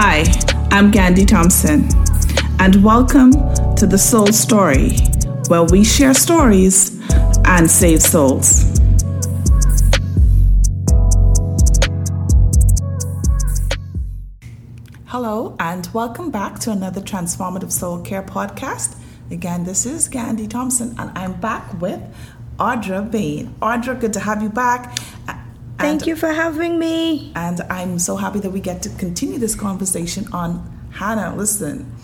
Hi, I'm Ghandi Thompson, and welcome to the Soul Story, where we share stories and save souls. Hello, and welcome back to another Transformative Soul Care podcast. Again, this is Ghandi Thompson, and I'm back with Audra Bain. Audra, good to have you back. Thank you for having me. And I'm so happy that we get to continue this conversation on Hannah. Listen,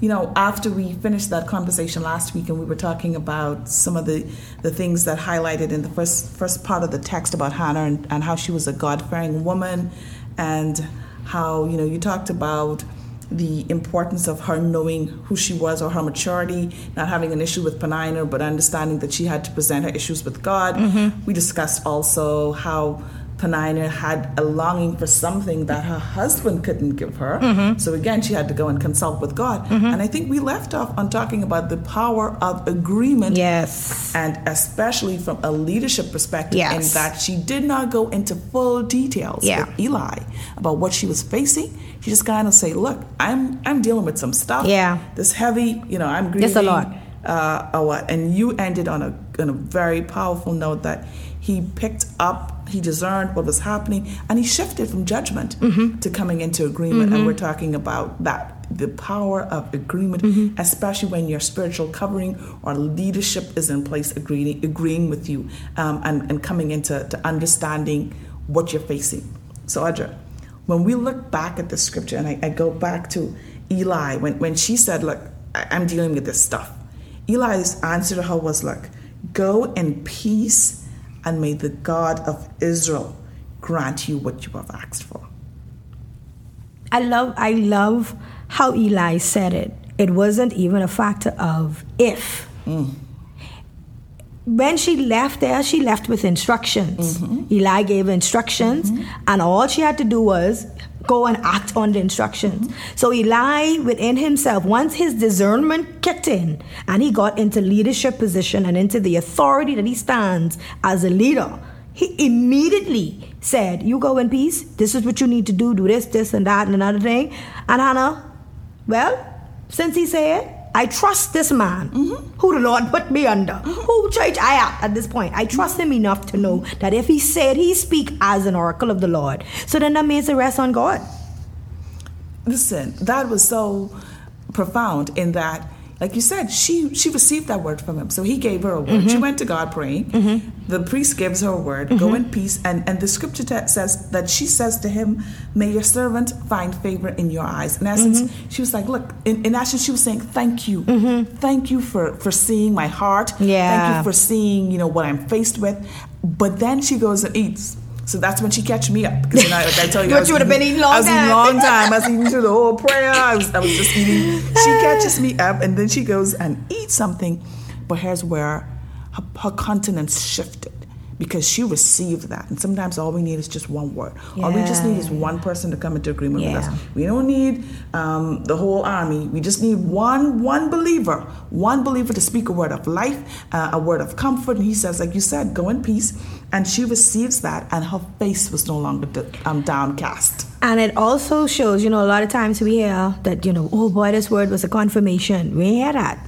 you know, after we finished that conversation last week and we were talking about some of the, the things that highlighted in the first first part of the text about Hannah and, and how she was a God fearing woman and how, you know, you talked about the importance of her knowing who she was or her maturity, not having an issue with Peninnah, but understanding that she had to present her issues with God. Mm-hmm. We discussed also how Peninnah had a longing for something that her husband couldn't give her. Mm-hmm. So again, she had to go and consult with God. Mm-hmm. And I think we left off on talking about the power of agreement. Yes. And especially from a leadership perspective, yes. in that she did not go into full details yeah. with Eli about what she was facing. She just kind of say, "Look, I'm I'm dealing with some stuff. Yeah. This heavy, you know, I'm grieving. It's a lot. Uh, or what? And you ended on a on a very powerful note that he picked up, he discerned what was happening, and he shifted from judgment mm-hmm. to coming into agreement. Mm-hmm. And we're talking about that the power of agreement, mm-hmm. especially when your spiritual covering or leadership is in place, agreeing, agreeing with you um, and, and coming into to understanding what you're facing. So, Audra, when we look back at the scripture, and I, I go back to Eli, when, when she said, Look, I'm dealing with this stuff, Eli's answer to her was, Look, go in peace and may the God of Israel grant you what you have asked for. I love I love how Eli said it. It wasn't even a factor of if. Mm. When she left there, she left with instructions. Mm-hmm. Eli gave instructions, mm-hmm. and all she had to do was go and act on the instructions. Mm-hmm. So Eli, within himself, once his discernment kicked in and he got into leadership position and into the authority that he stands as a leader, he immediately said, You go in peace. This is what you need to do. Do this, this, and that, and another thing. And Hannah, well, since he said, I trust this man mm-hmm. who the Lord put me under, mm-hmm. who church I am at this point. I trust him enough to know that if he said he speak as an oracle of the Lord, so then that means the rest on God. Listen, that was so profound in that like you said, she she received that word from him. So he gave her a word. Mm-hmm. She went to God praying. Mm-hmm. The priest gives her a word. Go in peace. And and the scripture t- says that she says to him, "May your servant find favor in your eyes." In essence, Mm-hmm. she was like, "Look." In, in essence, she was saying, "Thank you, thank you for for seeing my heart. Thank you for seeing you know what I'm faced with." But then she goes and eats. So that's when she catch me up because you know, like I tell you, I was you would've been eating long I was eating time. long time. I was eating through the whole prayer. I was, I was just eating. She catches me up, and then she goes and eats something. But here's where her, her countenance shifted because she received that. And sometimes all we need is just one word. All we just need is one person to come into agreement with us. We don't need um, the whole army. We just need one one believer, one believer to speak a word of life, uh, a word of comfort. And he says, like you said, go in peace. And she receives that, and her face was no longer um, downcast. And it also shows, you know, a lot of times we hear that, you know, oh boy, this word was a confirmation. We hear that.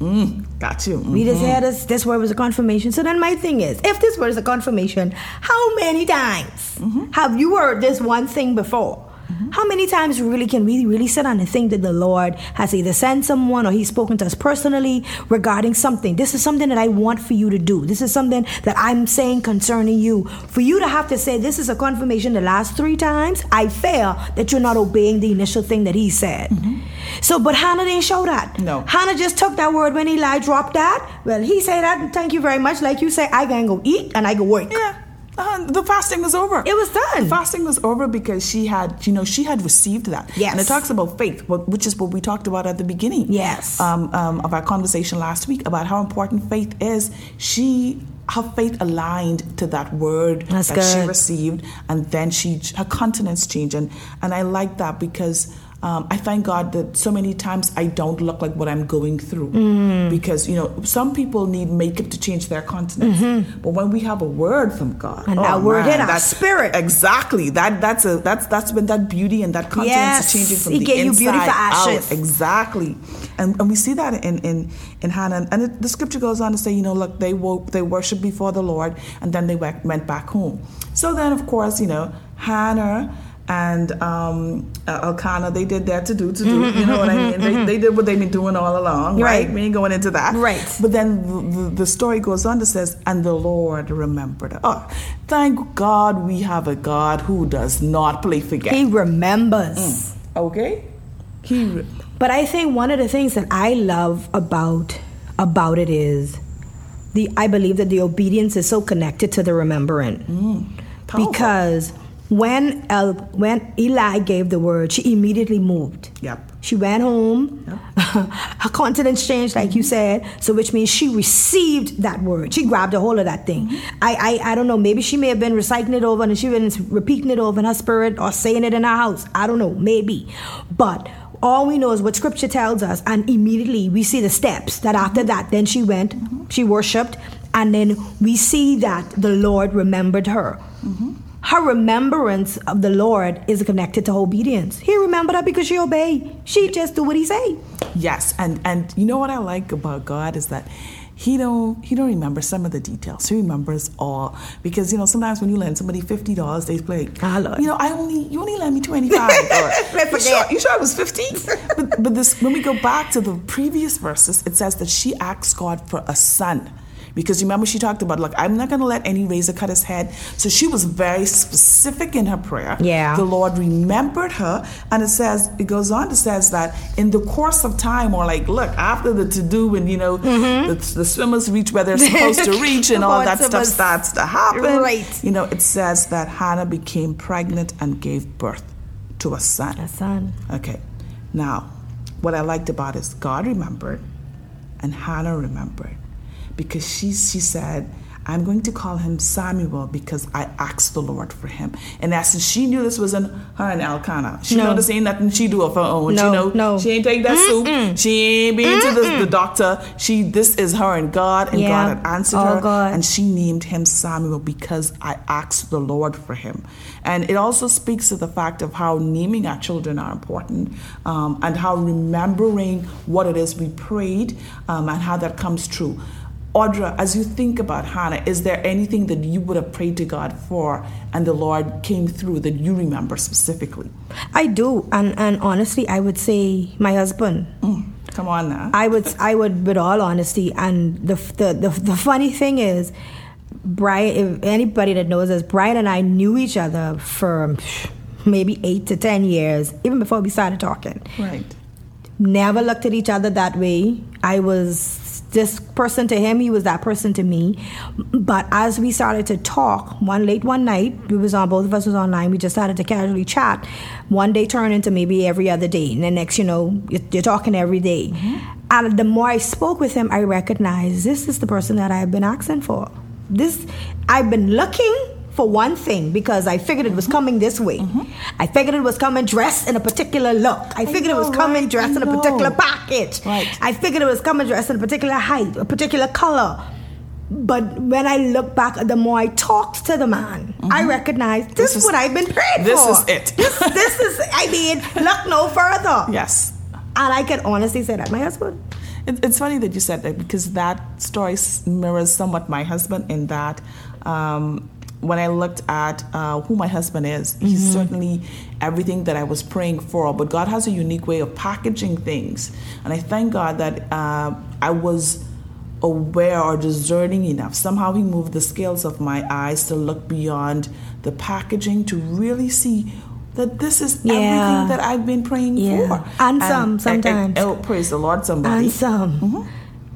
Mm, got you. We just Mhm. hear this, this word was a confirmation. So then my thing is, if this word is a confirmation, how many times have you heard this one thing before? Mm-hmm. How many times really can we really sit down and think that the Lord has either sent someone or He's spoken to us personally regarding something? This is something that I want for you to do. This is something that I'm saying concerning you. For you to have to say this is a confirmation the last three times, I fear that you're not obeying the initial thing that He said. Mm-hmm. So, but Hannah didn't show that. No. Hannah just took that word when Eli dropped that. Well, he said that. Thank you very much. Like you say, I can go eat and I go work. Yeah. Uh, the fasting was over. It was done. The fasting was over because she had, you know, she had received that. Yes. And it talks about faith, which is what we talked about at the beginning. Yes. Um, um, of our conversation last week about how important faith is. She, her faith aligned to that word That's that she received, and then she, her countenance changed, and and I like that because um, I thank God that so many times I don't look like what I'm going through Mm. because you know some people need makeup to change their countenance, but when we have a word from God, Mm-hmm. And oh, that word man, hit our spirit. exactly that that's a that's that's when that beauty and that countenance Yes, is changing from He the gave you inside beauty for out. Exactly, and and we see that in in in Hannah, and it, the scripture goes on to say, you know, look, they woke, they worshipped before the Lord, and then they went, went back home. So then, of course, you know, Hannah and um, uh, Elkanah, they did that to do to do. Mm-hmm, you know what I mm-hmm, mean? They, mm-hmm. they did what they've been doing all along, right? Right. We ain't going into that, Right. But then the, the, the story goes on to says, and the Lord remembered. Oh, thank God we have a God who does not play forget. He remembers. Mm. okay, he. Re- But I think one of the things that I love about about it is the I believe that the obedience is so connected to the remembering. Mm. Powerful. Because when El, when Eli gave the word, she immediately moved. Yep. She went home. Her countenance changed, like you said. So, which means she received that word. She grabbed a hold of that thing. Mm-hmm. I, I, I don't know. Maybe she may have been reciting it over and she been repeating it over in her spirit or saying it in her house. I don't know. Maybe, but all we know is what Scripture tells us, and immediately we see the steps. That mm-hmm. after that, then she went, mm-hmm. she worshipped, and then we see that the Lord remembered her. Her remembrance of the Lord is connected to obedience. He remembered her because she obeyed. She just do what he say. Yes, and and you know what I like about God is that he don't he don't remember some of the details. He remembers all because you know sometimes when you lend somebody fifty dollars, they play. Ah, Lord. You know I only you only lend me twenty five. you sure you sure it was fifty? but but this when we go back to the previous verses, it says that she asked God for a son. Because you remember, she talked about, like, I'm not going to let any razor cut his head. So she was very specific in her prayer. Yeah. The Lord remembered her, and it says it goes on to says that in the course of time, or like look after the to do, and you know mm-hmm. the, the swimmers reach where they're supposed to reach, and all that stuff starts to happen. Right. You know, it says that Hannah became pregnant and gave birth to a son. A son. Okay, now what I liked about it is God remembered, and Hannah remembered, because she she said. I'm going to call him Samuel because I asked the Lord for him. And essence, she knew this wasn't her and Elkanah. She No. know this ain't nothing she do of her own. No, she know no. she ain't take that soup. She ain't been to the, the doctor. She this is her and God, and Yeah. God had answered Oh, her, God. and she named him Samuel because I asked the Lord for him. And it also speaks to the fact of how naming our children are important um, and how remembering what it is we prayed um, and how that comes true. Audra, as you think about Hannah, is there anything that you would have prayed to God for and the Lord came through that you remember specifically? I do, and and honestly, I would say my husband. Mm, come on now. I would, I would, with all honesty, and the the the, the funny thing is, Brian. If anybody that knows us, Brian and I knew each other for maybe eight to ten years, even before we started talking. right. Never looked at each other that way. I was this person to him, he was that person to me. But as we started to talk, one late one night, we was on both of us was online. We just started to casually chat. One day turned into maybe every other day, and the next, you know, you're, you're talking every day. Mm-hmm. And the more I spoke with him, I recognized this is the person that I've been asking for. This I've been looking for one thing because I figured it was mm-hmm. coming this way. Mm-hmm. I figured it was coming dressed in a particular look. I figured it was coming right? dressed in a particular package. Right. I figured it was coming dressed in a particular height, a particular color. But when I look back, the more I talked to the man, I mm-hmm. recognized this, This is what I've been praying this for. This is it. this, this is, I mean, look no further. Yes. And I can honestly say that my husband. It, it's funny that you said that because that story mirrors somewhat my husband in that um, when I looked at uh, who my husband is, he's certainly everything that I was praying for. But God has a unique way of packaging things, and I thank God that uh, I was aware or discerning enough. Somehow He moved the scales of my eyes to look beyond the packaging to really see. That this is Yeah. everything that I've been praying Yeah. for, And some, sometime. oh, praise the Lord, somebody. And some. Mm-hmm.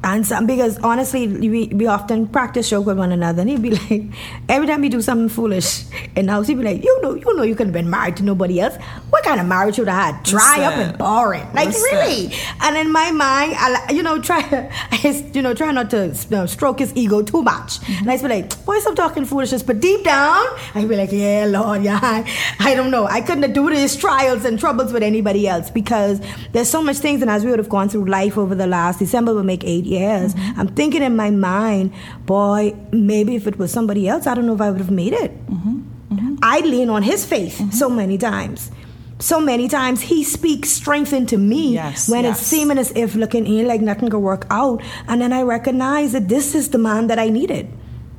And some, because honestly, we, we often practice joke with one another, and he'd be like, every time we do something foolish in the house, he'd be like, you know, you know, you could have been married to nobody else. What kind of marriage would I had? Dry up and boring, like Listen. really. And in my mind, I, you know, try, I, you know, try not to you know, stroke his ego too much. And I'd be like, boy, stop talking foolishness. But deep down, I'd be like, yeah, Lord, yeah, I, I don't know. I couldn't do these trials and troubles with anybody else because there's so much things, and as we would have gone through life over the last December will make eight years. Mm-hmm. I'm thinking in my mind, boy, maybe if it was somebody else, I don't know if I would have made it. Mm-hmm. Mm-hmm. I lean on his faith so many times. So many times he speaks strength into me Yes, when yes. it's seeming as if looking in like nothing could work out. And then I recognize that this is the man that I needed.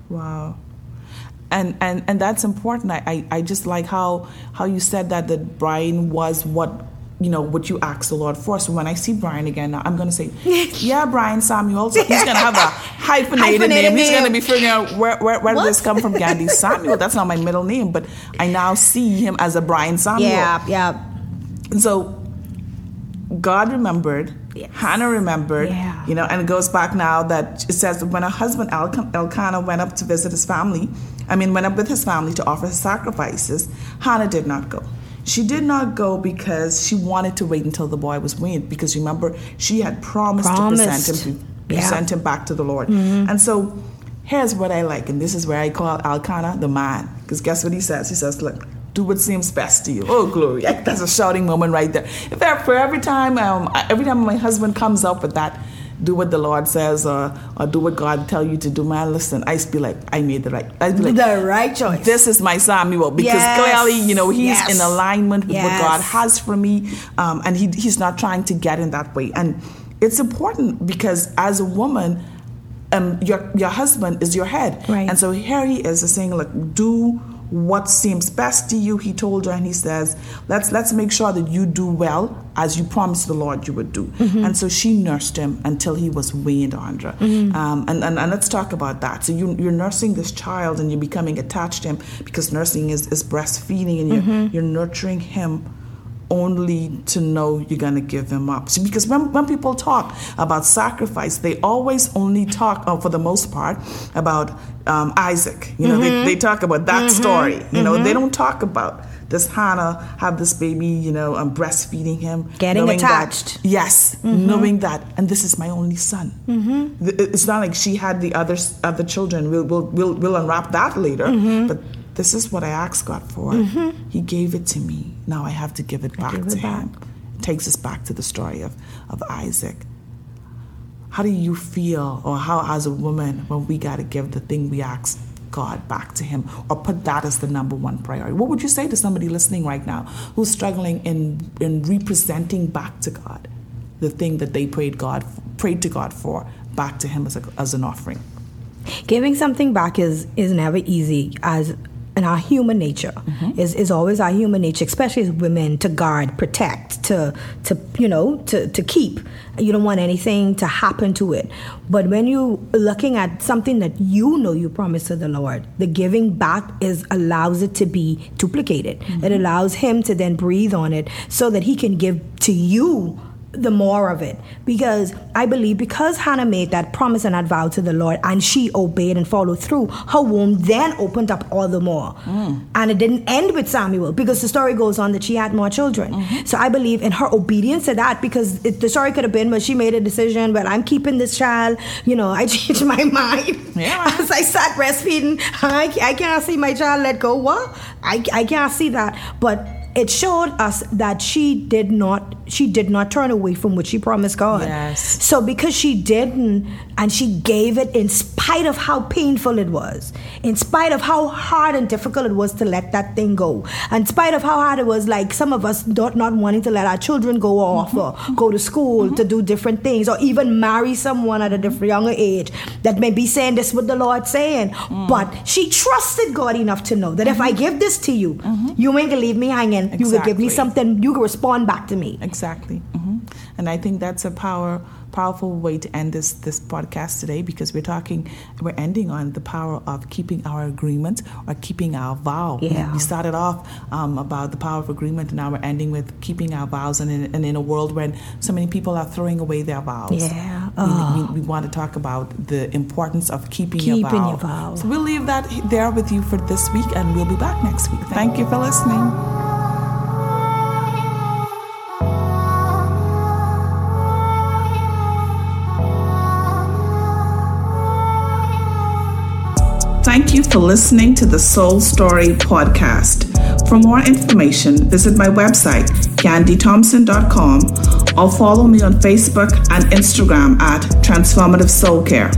Wow. And, and and that's important. I, I, I just like how how you said that that Brian was what you know what you asked the Lord for. So when I see Brian again, now I'm gonna say, yeah, Brian Samuel. So he's gonna have a hyphenated, Hyphenated name. He's gonna be figuring out where where, where did this come from, Ghandi Samuel. That's not my middle name, but I now see him as a Brian Samuel. Yeah, yeah. And so God remembered, Yes. Hannah remembered, Yeah. you know, and it goes back now that it says when her husband Elkan- Elkanah went up to visit his family, I mean, went up with his family to offer his sacrifices, Hannah did not go. She did not go because she wanted to wait until the boy was weaned. Because remember, she had promised, Promised. to present him, to Yeah. present him back to the Lord. And so, here's what I like, and this is where I call Elkanah the man. Because guess what he says? He says, "Look, do what seems best to you." Oh, glory! That's a shouting moment right there. In fact, for every time, um, every time my husband comes up with that, do what the Lord says, or or do what God tell you to do. Man, listen, I just be like, I made the right. I be like, The right choice. this is my Samuel because Yes. clearly, you know, he's Yes. in alignment with what God has for me, um, and he, he's not trying to get in that way. And it's important because as a woman, um, your your husband is your head, Right. and so here he is saying, look, do what seems best to you. He told her, and he says, let's let's make sure that you do well as you promised the Lord you would do. Mm-hmm. And so she nursed him until he was weaned, Audra. Um, and, and and let's talk about that. So you you're nursing this child, and you're becoming attached to him because nursing is, is breastfeeding, and you're Mm-hmm. you're nurturing him only to know you're going to give them up. So because when, when people talk about sacrifice, they always only talk, uh, for the most part, about um, Isaac. You know, Mm-hmm. they, they talk about that story. You know, they don't talk about this Hannah have this baby, you know, um, breastfeeding him, Getting knowing that- attached. yes, Mm-hmm. knowing that, and this is my only son. Mm-hmm. It's not like she had the other other children. We'll we'll we'll, we'll unwrap that later, Mm-hmm. but. This is what I asked God for. Mm-hmm. He gave it to me. Now I have to give it back give to it back. Him. It takes us back to the story of, of Isaac. How do you feel, or how, as a woman, when we got to give the thing we asked God back to Him, or put that as the number one priority? What would you say to somebody listening right now who's struggling in, in representing back to God the thing that they prayed God prayed to God for back to Him as, a, as an offering? Giving something back is is never easy as in our human nature mm-hmm. is, is always our human nature especially as women to guard protect to to you know to, to keep. You don't want anything to happen to it. But when you looking at something that you know you promised to the lord the giving back is allows it to be duplicated. It mm-hmm. allows him to then breathe on it so that he can give to you the more of it because I believe because Hannah made that promise and that vow to the Lord and she obeyed and followed through, her womb then opened up all the more. Mm. And it didn't end with Samuel because the story goes on that she had more children. Mm-hmm. So I believe in her obedience to that because it, the story could have been, but she made a decision, well, I'm keeping this child. You know, I changed my mind. Yeah. As I sat breastfeeding, I, I can't see my child let go. What? I, I can't see that. But it showed us that she did not she did not turn away from what she promised God. Yes. So because she didn't and she gave it in spite of how painful it was, in spite of how hard and difficult it was to let that thing go, in spite of how hard it was like some of us not, not wanting to let our children go off or mm-hmm. go to mm-hmm. school to do mm-hmm. different things or even marry someone at a different younger age that may be saying this is what the Lord's saying. Mm. But she trusted God enough to know that if I give this to you, you ain't gonna leave me hanging. You will give me something, you can respond back to me. Exactly. Hmm And I think that's a power powerful way to end this this podcast today because we're talking we're ending on the power of keeping our agreement or keeping our vow. Yeah. We started off um, about the power of agreement and now we're ending with keeping our vows and in, and in a world when so many people are throwing away their vows. Yeah. we, we, we, want to talk about the importance of keeping, keeping your, vow. your vow. So we'll leave that there with you for this week, and we'll be back next week. Thank you for listening. Thank you for listening to the Soul Story podcast. For more information, visit my website, ghandithompson.com, or follow me on Facebook and Instagram at Transformative Soul Care.